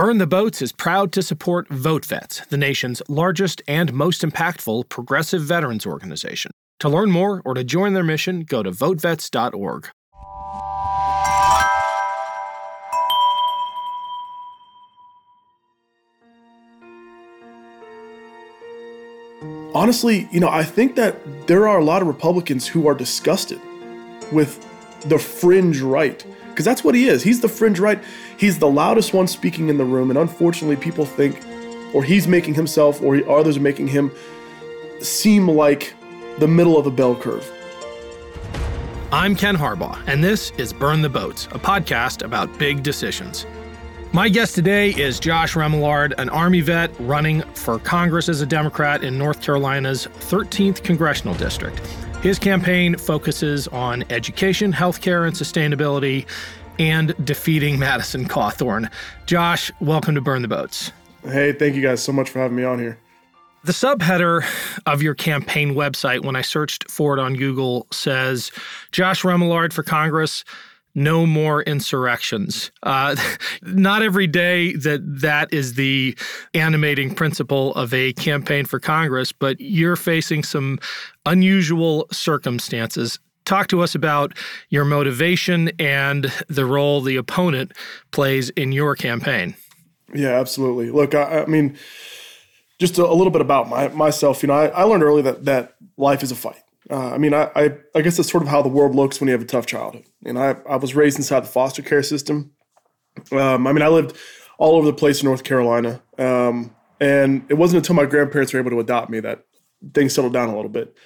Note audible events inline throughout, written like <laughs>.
Burn the Boats is proud to support VoteVets, the nation's largest and most impactful progressive veterans organization. To learn more or to join their mission, go to votevets.org. Honestly, you know, I think that there are a lot of Republicans who are disgusted with the fringe right because that's what he is. He's the fringe right. He's the loudest one speaking in the room, and unfortunately, people think, or he's making himself, or others are making him seem like the middle of the bell curve. I'm Ken Harbaugh, and this is Burn the Boats, a podcast about big decisions. My guest today is Josh Remillard, an Army vet running for Congress as a Democrat in North Carolina's 13th congressional district. His campaign focuses on education, healthcare, and sustainability, and defeating Madison Cawthorn. Josh, welcome to Burn the Boats. Hey, thank you guys so much for having me on here. The subheader of your campaign website, when I searched for it on Google, says Josh Remillard for Congress no more insurrections. Uh, <laughs> not every day that that is the animating principle of a campaign for Congress, but you're facing some unusual circumstances. Talk to us about your motivation and the role the opponent plays in your campaign. Yeah, absolutely. Look, I, I mean, just a, a, little bit about my, myself. You know, I, I learned early that that life is a fight. Uh, I mean, I, I, I guess that's sort of how the world looks when you have a tough childhood. And I I was raised inside the foster care system. Um, I mean, I lived all over the place in North Carolina, um, and it wasn't until my grandparents were able to adopt me that things settled down a little bit.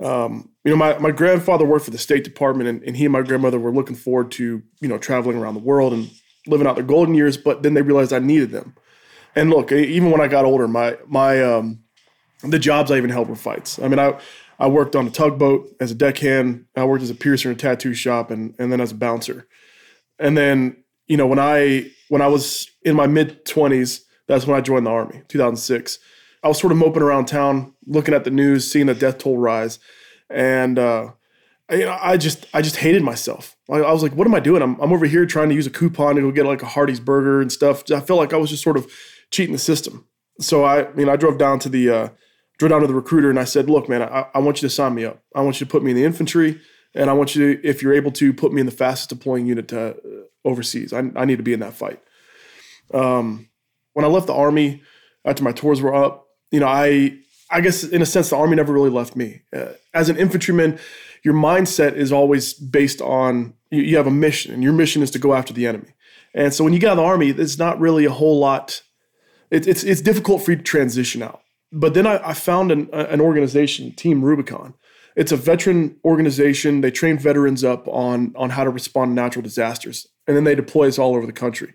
Um, you know, my, my grandfather worked for the State Department, and, and he and my grandmother were looking forward to you know traveling around the world and living out their golden years. But then they realized I needed them. And look, even when I got older, my my um, the jobs I even held were fights. I mean, I I worked on a tugboat as a deckhand. I worked as a piercer in a tattoo shop, and and then as a bouncer. And then you know when I when I was in my mid twenties, that's when I joined the army, 2006. I was sort of moping around town, looking at the news, seeing the death toll rise, and uh, you know I just I just hated myself. I, I was like, what am I doing? I'm I'm over here trying to use a coupon to go get like a Hardee's burger and stuff. I felt like I was just sort of cheating the system. So I, I mean, I drove down to the uh, drove down to the recruiter and I said, look, man, I, I want you to sign me up. I want you to put me in the infantry. And I want you to, if you're able to, put me in the fastest deploying unit to uh, overseas. I, I need to be in that fight. Um, when I left the army, after my tours were up, you know, I I guess in a sense the army never really left me. Uh, as an infantryman, your mindset is always based on you, you, have a mission, and your mission is to go after the enemy. And so when you get out of the army, it's not really a whole lot. It, it's it's difficult for you to transition out. But then I, I found an, an organization, Team Rubicon. It's a veteran organization. They train veterans up on, on how to respond to natural disasters, and then they deploy us all over the country.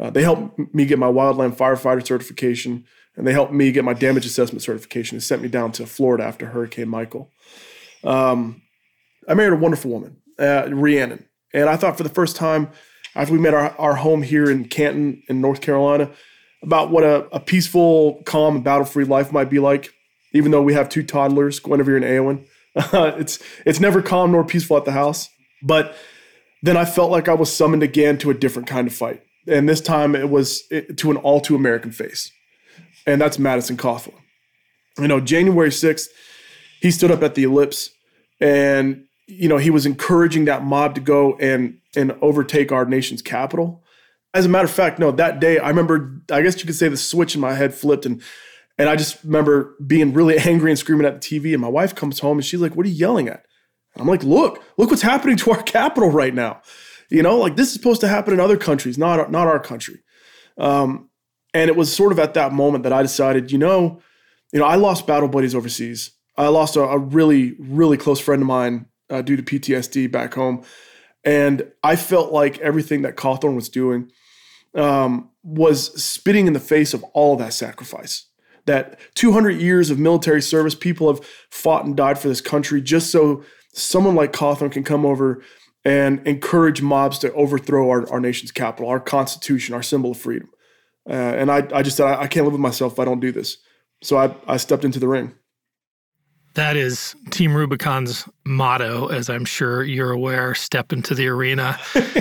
Uh, they helped me get my wildland firefighter certification, and they helped me get my damage assessment certification. It sent me down to Florida after Hurricane Michael. Um, I married a wonderful woman, uh, Rhiannon, and I thought for the first time after we met our, our home here in Canton in North Carolina, about what a, a peaceful, calm, battle-free life might be like. Even though we have two toddlers, Guinevere and Eowyn, <laughs> it's it's never calm nor peaceful at the house. But then I felt like I was summoned again to a different kind of fight, and this time it was to an all too American face, and that's Madison Cawthorn. You know, January sixth, he stood up at the Ellipse, and you know he was encouraging that mob to go and and overtake our nation's capital as a matter of fact, no, that day I remember, I guess you could say the switch in my head flipped and and I just remember being really <laughs> angry and screaming at the TV. And my wife comes home and she's like, What are you yelling at? And I'm like, Look, look what's happening to our <laughs> capital right now. You know, like this is supposed to happen in other countries, not, not our country. Um, and it was sort of at that moment that I decided, you know, you know, I lost battle buddies overseas. I lost a, a really, really close friend of mine uh, due to PTSD back home. And I felt like everything that Cawthorn was doing um, was spitting in the face of all of that sacrifice. That 200 years of military service, people have fought and died for this country just so someone like Cawthorn can come over and encourage mobs to overthrow our, our nation's capital, our constitution, our symbol of freedom. Uh, and I, I just said, I, I can't live with myself if I don't do this. So I, I stepped into the ring. That is Team Rubicon's motto, as I'm sure you're aware step into the arena. <laughs>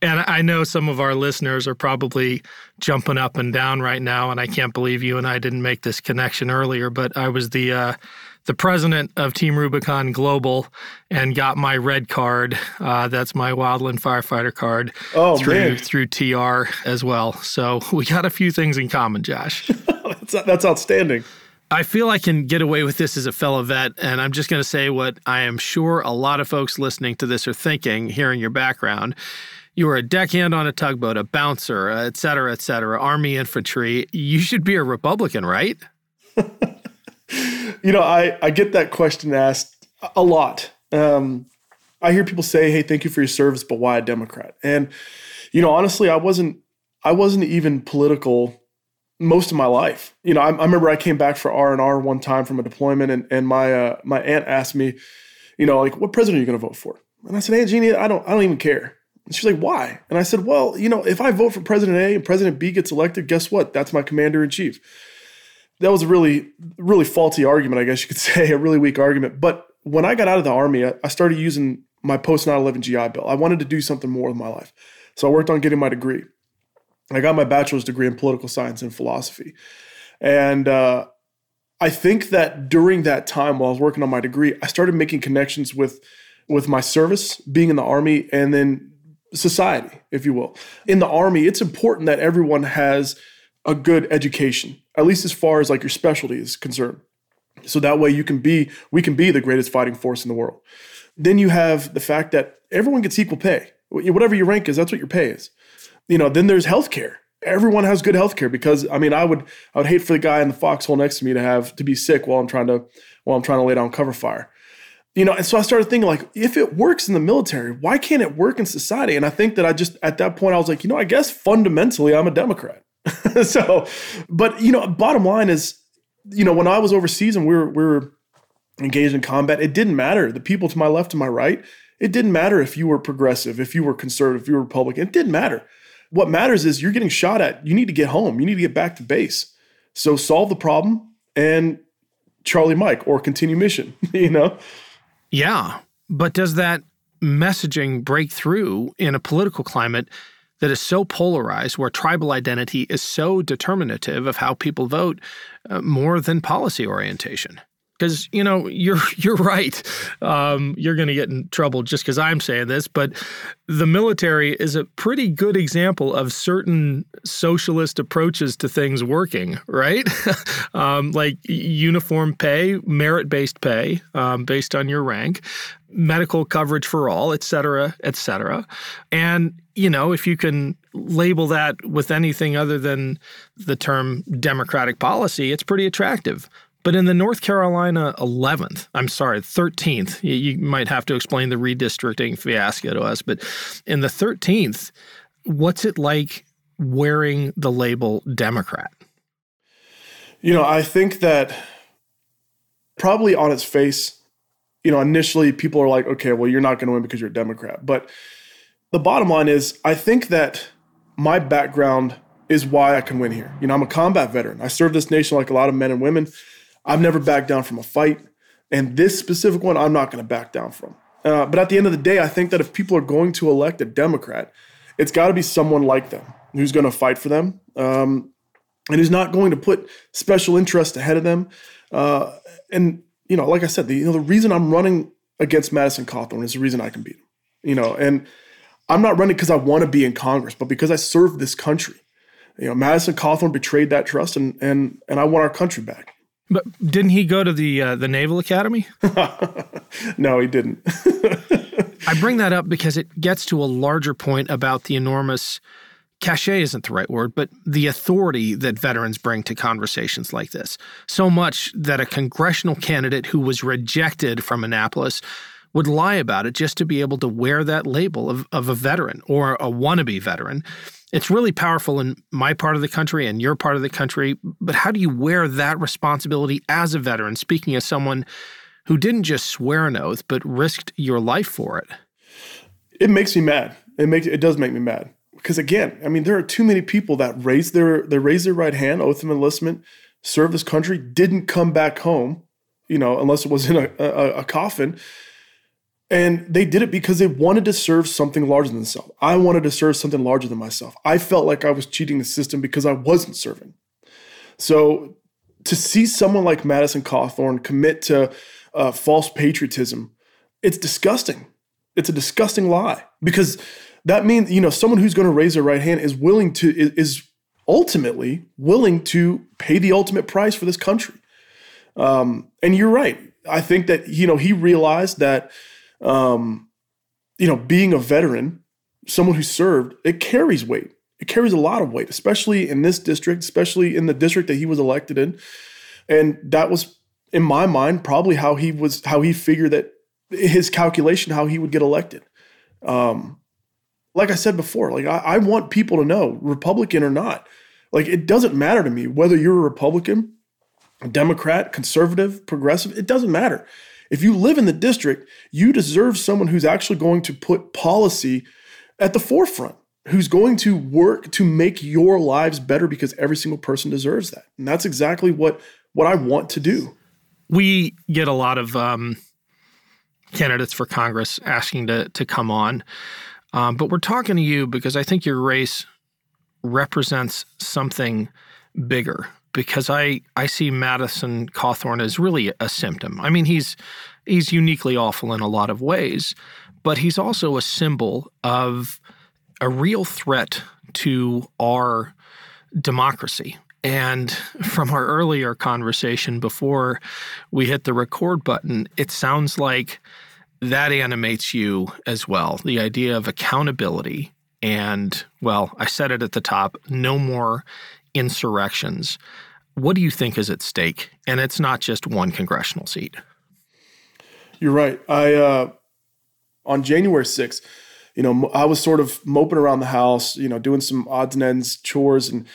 And I know some of our listeners are probably jumping up and down right now, and I can't believe you and I didn't make this connection earlier. But I was the uh, the president of Team Rubicon Global and got my red card. Uh, that's my wildland firefighter card. Oh through, man, through TR as well. So we got a few things in common, Josh. <laughs> that's that's outstanding. I feel I can get away with this as a fellow vet, and I'm just going to say what I am sure a lot of folks listening to this are thinking, hearing your background. You were a deckhand on a tugboat, a bouncer, et cetera, et cetera, Army infantry. You should be a Republican, right? <laughs> you know, I, I get that question asked a lot. Um, I hear people say, "Hey, thank you for your service, but why a Democrat?" And you know, honestly, I wasn't I wasn't even political most of my life. You know, I, I remember I came back for R and R one time from a deployment, and and my uh, my aunt asked me, you know, like, "What president are you going to vote for?" And I said, "Aunt Jeannie, I don't I don't even care." And she's like, why? And I said, well, you know, if I vote for President A and President B gets elected, guess what? That's my commander in chief. That was a really, really faulty argument, I guess you could <laughs> say, a really weak argument. But when I got out of the Army, I started using my post 9 11 GI Bill. I wanted to do something more with my life. So I worked on getting my degree. I got my bachelor's degree in political science and philosophy. And uh, I think that during that time while I was working on my degree, I started making connections with with my service, being in the army, and then society, if you will. In the army, it's important that everyone has a good education, at least as far as like your specialty is concerned. So that way you can be, we can be the greatest fighting force in the world. Then you have the fact that everyone gets equal pay. Whatever your rank is, that's what your pay is. You know, then there's healthcare. Everyone has good healthcare because I mean, I would I would hate for the guy in the foxhole next to me to have to be sick while I'm trying to while I'm trying to lay down cover fire. You know and so i started thinking like if it works in the military why can't it work in society? And i think that i just at that point i was like you know i guess fundamentally i'm a democrat. <laughs> So but you know bottom line is you know when i was overseas and we were we were engaged in combat it didn't matter. The people to my left and my right it didn't matter if you were progressive if you were conservative if you were republican it didn't matter what matters is you're getting shot at you need to get home you need to get back to base so solve the problem and charlie mike or continue mission <laughs> you know yeah. But does that messaging break through in a political climate that is so polarized, where tribal identity is so determinative of how people vote uh, more than policy orientation? Because you know you're <laughs> you're right. Um, you're going to get in trouble just because I'm saying this, but the military is a pretty good example of certain socialist approaches to things working. Right, <laughs> um, like uniform pay, merit-based pay um, based on your rank, medical coverage for all, et cetera, et cetera, and you know if you can label that with anything other than the term democratic policy, it's pretty attractive. But in the North Carolina 11th, I'm sorry, 13th, you, you, might have to explain the redistricting fiasco to us, but in the 13th, what's it like wearing the label Democrat? You know, I think that probably on its face, you know, initially people are like, okay, well, you're not going to win because you're a Democrat. But the bottom line is, I think that my background is why I can win here. You know, I'm a combat veteran. I serve this nation like a lot of men and women. I've never backed down from a fight. And this specific one, I'm not going to back down from. Uh, but at the end of the day, I think that if people are going to elect a Democrat, it's got to be someone like them who's going to fight for them um, and who's not going to put special interests ahead of them. Uh, and you know, like I said, the you know the reason I'm running against Madison Cawthorn is the reason I can beat him. You know, and I'm not running because I want to be in Congress, but because I serve this country. You know, Madison Cawthorn betrayed that trust, and and and I want our country back. But didn't he go to the uh, the Naval Academy? <laughs> no, he didn't. <laughs> I bring that up because it gets to a larger point about the enormous cachet isn't the right word, but the authority that veterans bring to conversations like this. So much that a congressional candidate who was rejected from Annapolis would lie about it just to be able to wear that label of, of a veteran or a wannabe veteran it's really powerful in my part of the country and your part of the country. But how do you wear that responsibility as a veteran, speaking as someone who didn't just swear an oath, but risked your life for it? It makes me mad. It makes it does make me mad. Because again, I mean, there are too many people that raise their they raise their right hand, oath of enlistment, serve this country, didn't come back home, you know, unless it was in a, a, a coffin. And they did it because they wanted to serve something larger than themselves. I wanted to serve something larger than myself. I felt like I was cheating the system because I wasn't serving. So to see someone like Madison Cawthorn commit to uh, false patriotism, it's disgusting. It's a disgusting lie because that means you know someone who's going to raise their right hand is willing to is ultimately willing to pay the ultimate price for this country. Um, and you're right. I think that you know he realized that um, you know being a veteran, someone who served, it carries weight. It carries a lot of weight, especially in this district, especially in the district that he was elected in. And that was, in my mind, probably how he was how he figured that his calculation how he would get elected. Um, like I said before, like I, I want people to know, Republican or not, like it doesn't matter to me whether you're a Republican, a Democrat, conservative, progressive, it doesn't matter. If you live in the district, you deserve someone who's actually going to put policy at the forefront, who's going to work to make your lives better because every single person deserves that. And that's exactly what what I want to do. We get a lot of um, candidates for Congress asking to to come on, um, but we're talking to you because I think your race represents something bigger. Because I I see Madison Cawthorn as really a symptom. I mean, he's he's uniquely awful in a lot of ways, but he's also a symbol of a real threat to our democracy. And <laughs> from our earlier conversation before we hit the record button, it sounds like that animates you as well. The idea of accountability and, well, I said it at the top no more insurrections. What do you think is at stake? And it's not just one congressional seat. You're right. I, uh, on January 6th, you know, I was sort of moping around the house, you know, doing some odds and ends chores and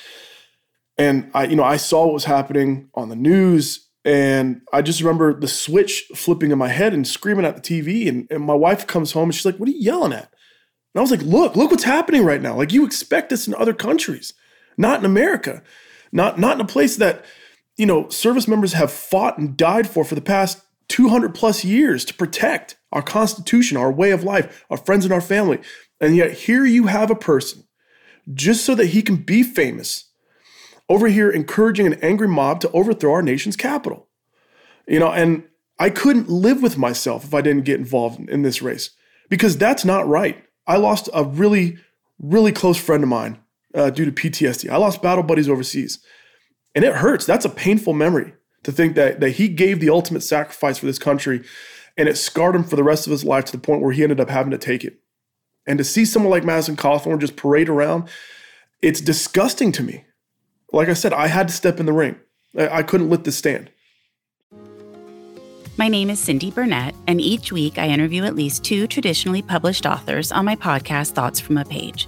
and I, you know, I saw what was happening on the news. And I just remember the switch flipping in my head and screaming at the TV. And, and my wife comes home and she's like, What are you yelling at? And I was like, Look, look what's happening right now. Like you expect this in other countries, not in America, not, not in a place that, you know, service members have fought and died for for the past 200 plus years to protect our Constitution, our way of life, our friends and our family. And yet here you have a person just so that he can be famous over here encouraging an angry mob to overthrow our nation's capital. You know, and I couldn't live with myself if I didn't get involved in this race because that's not right. I lost a really, really close friend of mine uh, due to PTSD. I lost battle buddies overseas, and it hurts. That's a painful memory to think that that he gave the ultimate sacrifice for this country, and it scarred him for the rest of his life to the point where he ended up having to take it. And to see someone like Madison Cawthorn just parade around, it's disgusting to me like I said, I had to step in the ring. I, I couldn't let this stand. My name is Cindy Burnett, and each week I interview at least two traditionally published authors on my podcast, Thoughts from a Page.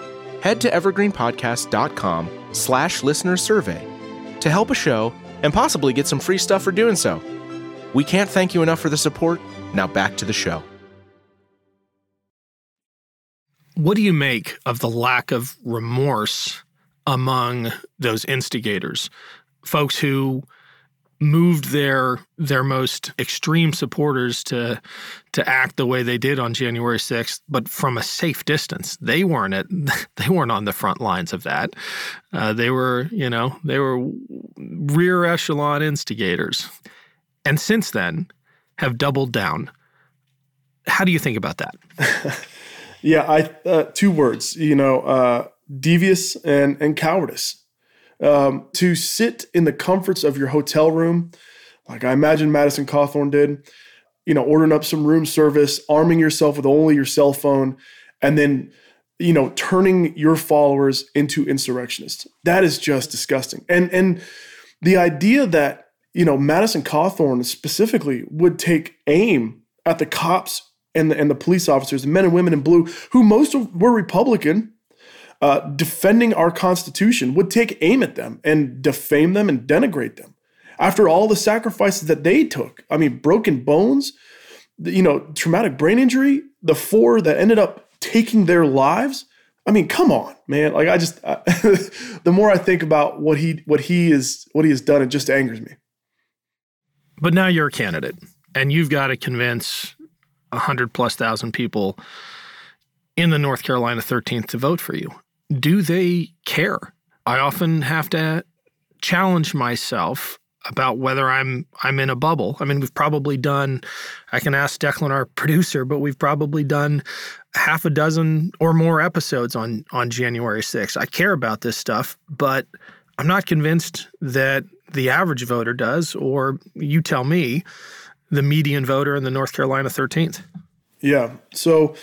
Head to evergreenpodcast.com slash listener survey to help a show and possibly get some free stuff for doing so. We can't thank you enough for the support. Now back to the show. What do you make of the lack of remorse among those instigators, folks who moved their their most extreme supporters to to act the way they did on January 6th, but from a safe distance. They weren't at <laughs> they weren't on the front lines of that. Uh, they were, you know, they were rear echelon instigators, and since then have doubled down How do you think about that? <laughs> yeah, I uh, two words. You know, uh, devious and and cowardice. Um, to sit in the comforts of your hotel room, like I imagine Madison Cawthorn did, you know, ordering up some room service, arming yourself with only your cell phone, and then you know turning your followers into insurrectionists. That is just disgusting. And and the idea that you know Madison Cawthorn specifically would take aim at the cops and the, and the police officers, the men and women in blue, who most of were Republican, uh, defending our Constitution, would take aim at them and defame them and denigrate them after all the sacrifices that they took. I mean, broken bones, you know, traumatic brain injury, the four that ended up taking their lives. I mean, come on, man. Like I just I, <laughs> the more I think about what he what he is what he has done, it just angers me. But now you're a candidate and you've got to convince 100 plus thousand people in the North Carolina 13th to vote for you. Do they care? I often have to challenge myself about whether I'm I'm in a bubble. I mean, we've probably done I can ask Declan our <laughs> producer, but we've probably done half a dozen or more episodes on on January 6th. I care about this stuff, but I'm not convinced that the average voter does or you tell me the median voter in the North Carolina 13th. Yeah. So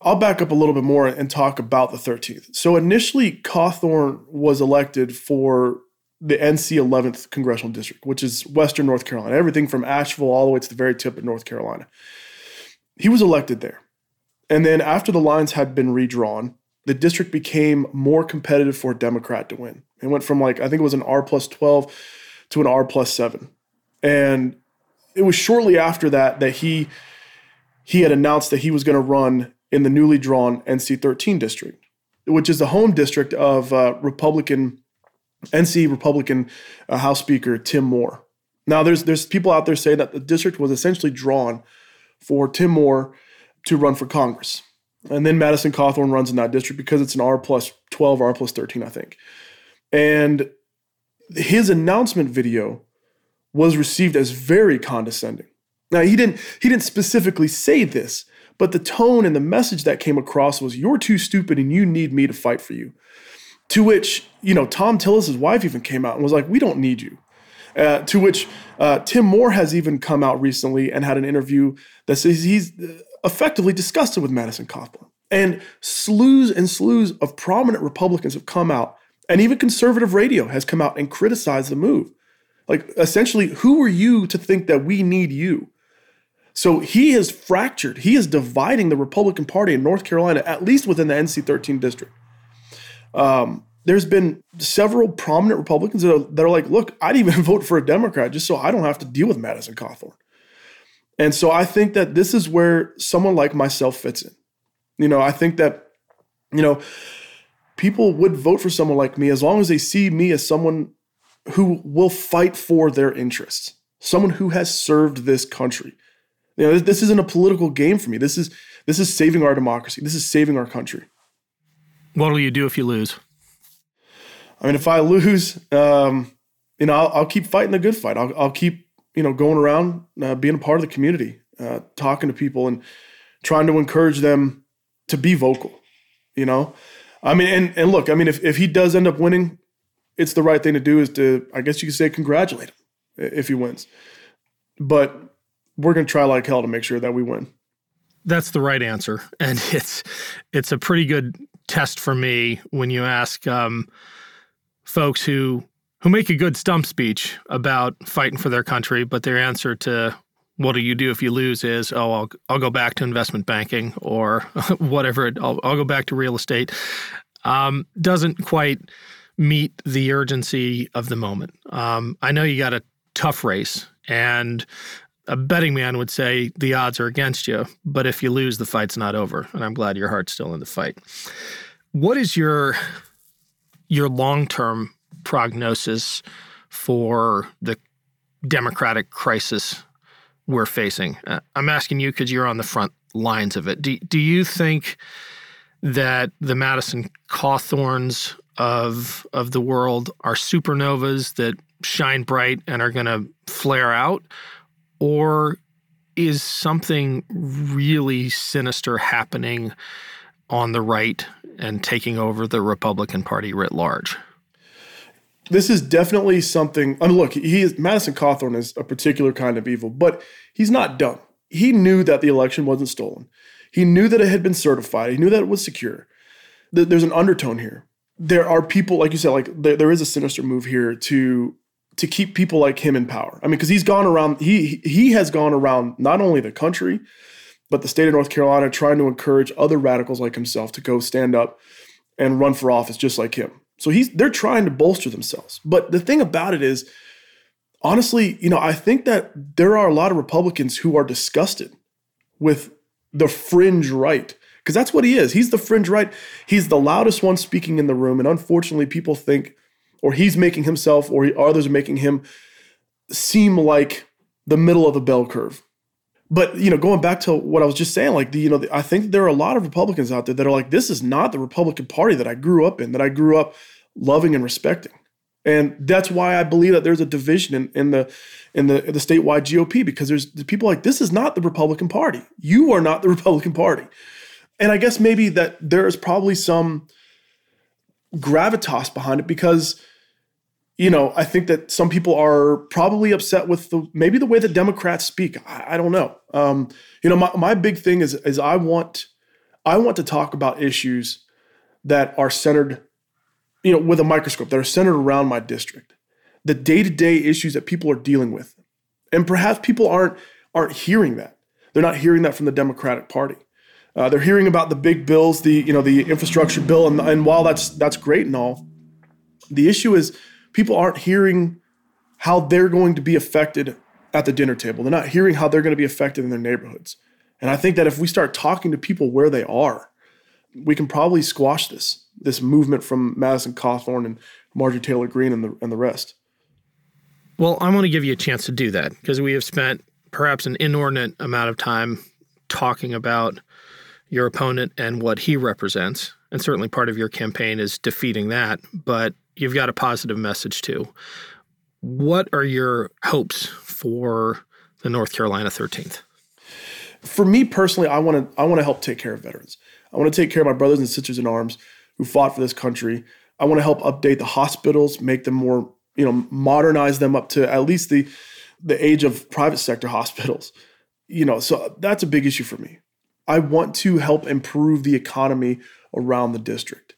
I'll back up a little bit more and talk about the 13th. So initially Cawthorn was elected for the NC 11th congressional district, which is Western North Carolina, everything from Asheville all the way to the very tip of North Carolina. He was elected there. And then after the lines had been redrawn, the district became more competitive for a Democrat to win. It went from like, I think it was an R plus 12 to an R plus 7. And it was shortly after that that he he had announced that he was going to run in the newly drawn NC 13 district, which is the home district of uh, Republican NC Republican uh, House Speaker Tim Moore. Now, there's there's people out there saying that the district was essentially drawn for Tim Moore to run for Congress, and then Madison Cawthorn runs in that district because it's an R plus 12, R plus 13, I think. And his announcement video was received as very condescending. Now, he didn't he didn't specifically say this, but the tone and the message that came across was, "You're too stupid, and you need me to fight for you." To which, you know, Thom Tillis' wife even came out and was like, We don't need you. Uh, to which uh, Tim Moore has even come out recently and had an interview that says he's uh, effectively disgusted with Madison Cawthorn. And slews and slews of prominent Republicans have come out, and even conservative radio has come out and criticized the move. Like, essentially, who are you to think that we need you? So he has fractured, he is dividing the Republican Party in North Carolina, at least within the NC 13 district. Um, there's been several prominent Republicans that are, that are like, look, I'd even <laughs> vote for a Democrat just so I don't have to deal with Madison Cawthorn. And so I think that this is where someone like myself fits in. You know, I think that, you know, people would vote for someone like me as long as they see me as someone who will fight for their interests, someone who has served this country. You know, this, this isn't a political game for me. This is this is saving our democracy. This is saving our country. What will you do if you lose? I mean, if I lose, um, you know, I'll, I'll, keep fighting the good fight. I'll, I'll keep, you know, going around, uh, being a part of the community, uh, talking to people and trying to encourage them to be vocal, you know? I mean, and, and look, I mean, if, if he does end up winning, it's the right thing to do is to, I guess you could say, congratulate him if he wins. But we're going to try like hell to make sure that we win. That's the right answer, <laughs> and it's it's a pretty good test for me when you ask um, folks who who make a good stump speech about fighting for their country, but their answer to what do you do if you lose is oh I'll I'll go back to investment banking or <laughs> whatever I'll I'll go back to real estate um, doesn't quite meet the urgency of the moment. Um, I know you got a tough race, and a betting man would say the odds are against you, but if you lose, the fight's not over. And I'm glad your heart's still in the fight. What is your your long term prognosis for the democratic crisis we're facing? Uh, I'm asking you because you're on the front lines of it. Do, do you think that the Madison Cawthorns of of the world are supernovas that shine bright and are going to flare out? Or is something really sinister happening on the right and taking over the Republican Party writ large? This is definitely something. I mean, look, he is Madison Cawthorn is a particular kind of evil, but he's not dumb. He knew that the election wasn't stolen. He knew that it had been certified. He knew that it was secure. There's an undertone here. There are people, like you said, like there, there is a sinister move here to to keep people like him in power. I mean, because he's gone around. He he has gone around not only the country, but the state of North Carolina, trying to encourage other radicals like himself to go stand up and run for office just like him. So he's they're trying to bolster themselves. But the thing about it is, honestly, you know, I think that there are a lot of Republicans who are disgusted with the fringe right because that's what he is. He's the fringe right. He's the loudest one speaking in the room, and unfortunately, people think, or he's making himself, or others are making him seem like the middle of the bell curve. But you know, going back to what I was just saying, like the you know, the, I think there are a lot of Republicans out there that are like, this is not the Republican Party that I grew up in, that I grew up loving and respecting, and that's why I believe that there's a division in, in the in the in the statewide GOP because there's people like this is not the Republican Party. You are not the <laughs> Republican Party, and I guess maybe that there is probably some gravitas behind it because you know, I think that some people are probably upset with the maybe the way that Democrats speak. I, I don't know. Um, you know, my, my big thing is is I want I want to talk about issues that are centered, you know, with a microscope that are centered around my district, the day to day issues that people are dealing with, and perhaps people aren't aren't hearing that. They're not hearing that from the Democratic Party. Uh, they're hearing about the big bills, the you know the infrastructure bill, and, and while that's that's great and all, the issue is people aren't hearing how they're going to be affected at the dinner table. They're not hearing how they're going to be affected in their neighborhoods. And I think that if we start talking to people where they are, we can probably squash this this movement from Madison Cawthorn and Marjorie Taylor Greene and the and the rest. Well, I want to give you a chance to do that because we have spent perhaps an inordinate amount of time talking about your opponent and what he represents. And certainly part of your campaign is defeating that. But you've got a positive message too. What are your hopes for the North Carolina 13th? For me personally, I want to I want to help take care of veterans. I want to take care of my brothers and sisters in arms who fought for this country. I want to help update the hospitals, make them more, you know, modernize them up to at least the the age of private sector <laughs> hospitals. You know, so that's a big issue for me. I want to help improve the economy around the district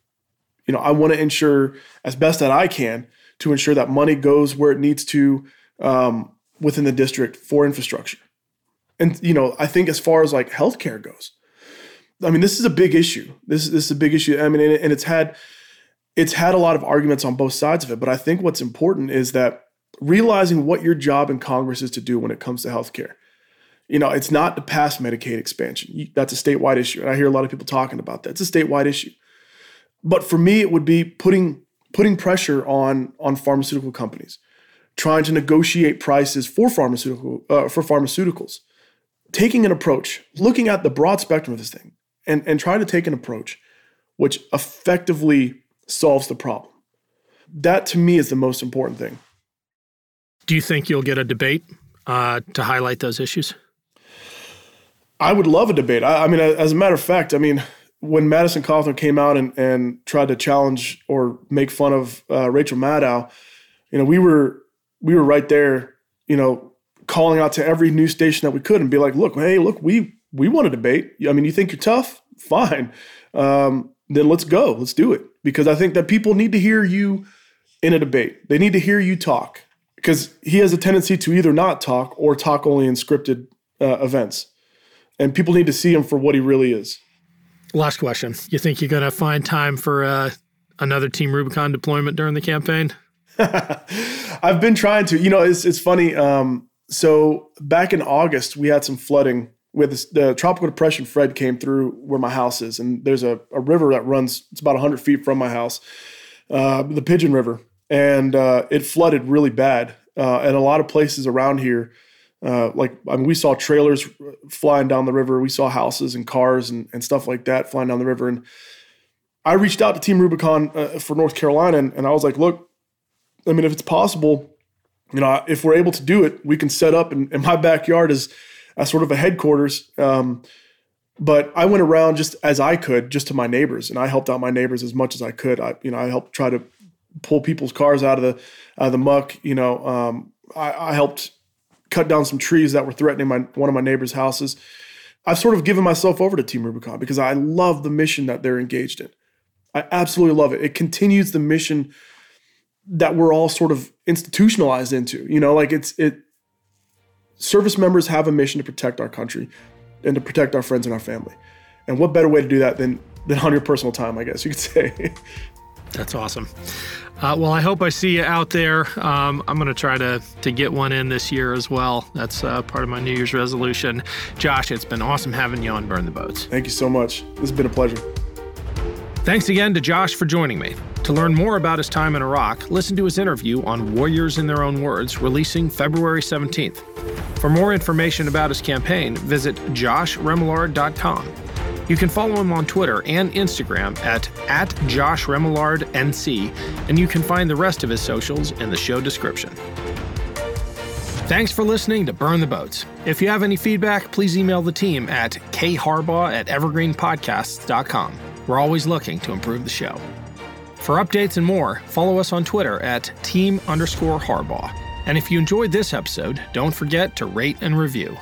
you know, I want to ensure as best that I can to ensure that money goes where it needs to um, within the district for infrastructure. And you know, I think as far as like healthcare goes, I mean, this is a big issue. This this is a big issue. I mean, and, and it's had it's had a lot of arguments on both sides of it. But I think what's important is that realizing what your job in Congress is to do when it comes to healthcare. You know, it's not to pass Medicaid expansion. That's a statewide issue. And I hear a lot of people talking about that. It's a statewide issue. But for me, it would be putting putting pressure on on pharmaceutical companies, trying to negotiate prices for pharmaceutical uh, for pharmaceuticals, taking an approach, looking at the broad spectrum of this thing, and and trying to take an approach which effectively solves the problem. That to me is the most important thing. Do you think you'll get a debate uh, to highlight those issues? I would love a debate. I, I mean, as a matter of fact, I mean, when Madison Cawthorn came out and, and tried to challenge or make fun of uh, Rachel Maddow, you know, we were we were right there, you know, calling out to every news station that we could and be like, look, hey, look, we we want to debate. I mean, you think you're tough? Fine. Um, then let's go. Let's do it. Because I think that people need to hear you in a debate. They need to hear you talk. Because he has a tendency to either not talk or talk only in scripted uh, events. And people need to see him for what he really is. Last question. You think you're going to find time for uh, another Team Rubicon deployment during the campaign? <laughs> I've been trying to. You know, it's, it's funny. Um, so back in August, we had some flooding with the tropical depression Fred came through where my house is, and there's a, a river that runs. It's about 100 feet from my house, uh, the Pigeon River, and uh, it flooded really bad. Uh, and a lot of places around here uh, like I mean, we saw trailers flying down the river. We saw houses and cars and, and stuff like that flying down the river. And I reached out to Team Rubicon uh, for North Carolina, and, and I was like, look, I mean, if it's possible, you know, if we're able to do it, we can set up. And, and my backyard is as sort of a headquarters. Um, but I went around just as I could, just to my neighbors, and I helped out my neighbors as much as I could. I, you know, I helped try to pull people's cars out of the out of the muck. You know, um, I, I, helped cut down some trees that were threatening my one of my neighbors' houses. I've sort of given myself over to Team Rubicon because I love the mission that they're engaged in. I absolutely love it. It continues the mission that we're all sort of institutionalized into. You know, like it's it. Service members have a mission to protect our country and to protect our friends and our family. And what better way to do that than than on your personal time? I guess you could <laughs> say. That's awesome. Uh, well, I hope I see you out there. Um, I'm going to try to to get one in this year as well. That's uh, part of my New Year's resolution. Josh, it's been awesome having you on Burn the Boats. Thank you so much. This has been a pleasure. Thanks again to Josh for joining me. To learn more about his time in Iraq, listen to his interview on Warriors in Their Own Words, releasing February 17th. For more information about his campaign, visit joshremillard.com. You can follow him on Twitter and Instagram at, at JoshRemillardNC, and you can find the rest of his socials in the show description. Thanks for listening to Burn the Boats. If you have any feedback, please email the team at kharbaugh at evergreenpodcasts.com. We're always looking to improve the show. For updates and more, follow us on Twitter at team underscore Harbaugh. And if you enjoyed this episode, don't forget to rate and review.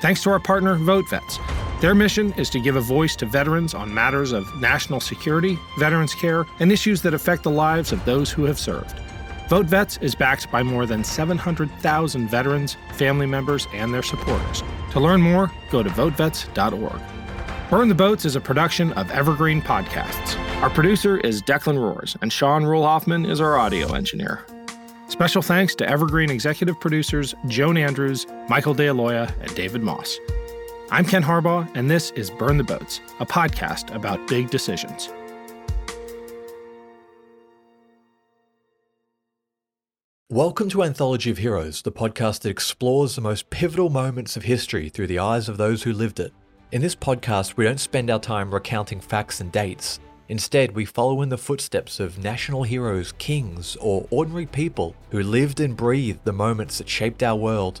Thanks to our partner, VoteVets. Their mission is to give a voice to veterans on matters of national security, veterans care, and issues that affect the lives of those who have served. Vote Vets is backed by more than 700,000 veterans, family members, and their supporters. To learn more, go to votevets.org. Burn the Boats is a production of Evergreen Podcasts. Our producer is Declan Roars, and Sean Rule Hoffman is our audio engineer. Special thanks to Evergreen executive producers Joan Andrews, Michael DeAloia, and David Moss. I'm Ken Harbaugh, and this is Burn the Boats, a podcast about big decisions. Welcome to Anthology of Heroes, the podcast that explores the most pivotal moments of history through the eyes of those who lived it. In this podcast, we don't spend our time recounting facts and dates. Instead, we follow in the footsteps of national heroes, kings, or ordinary people who lived and breathed the moments that shaped our world.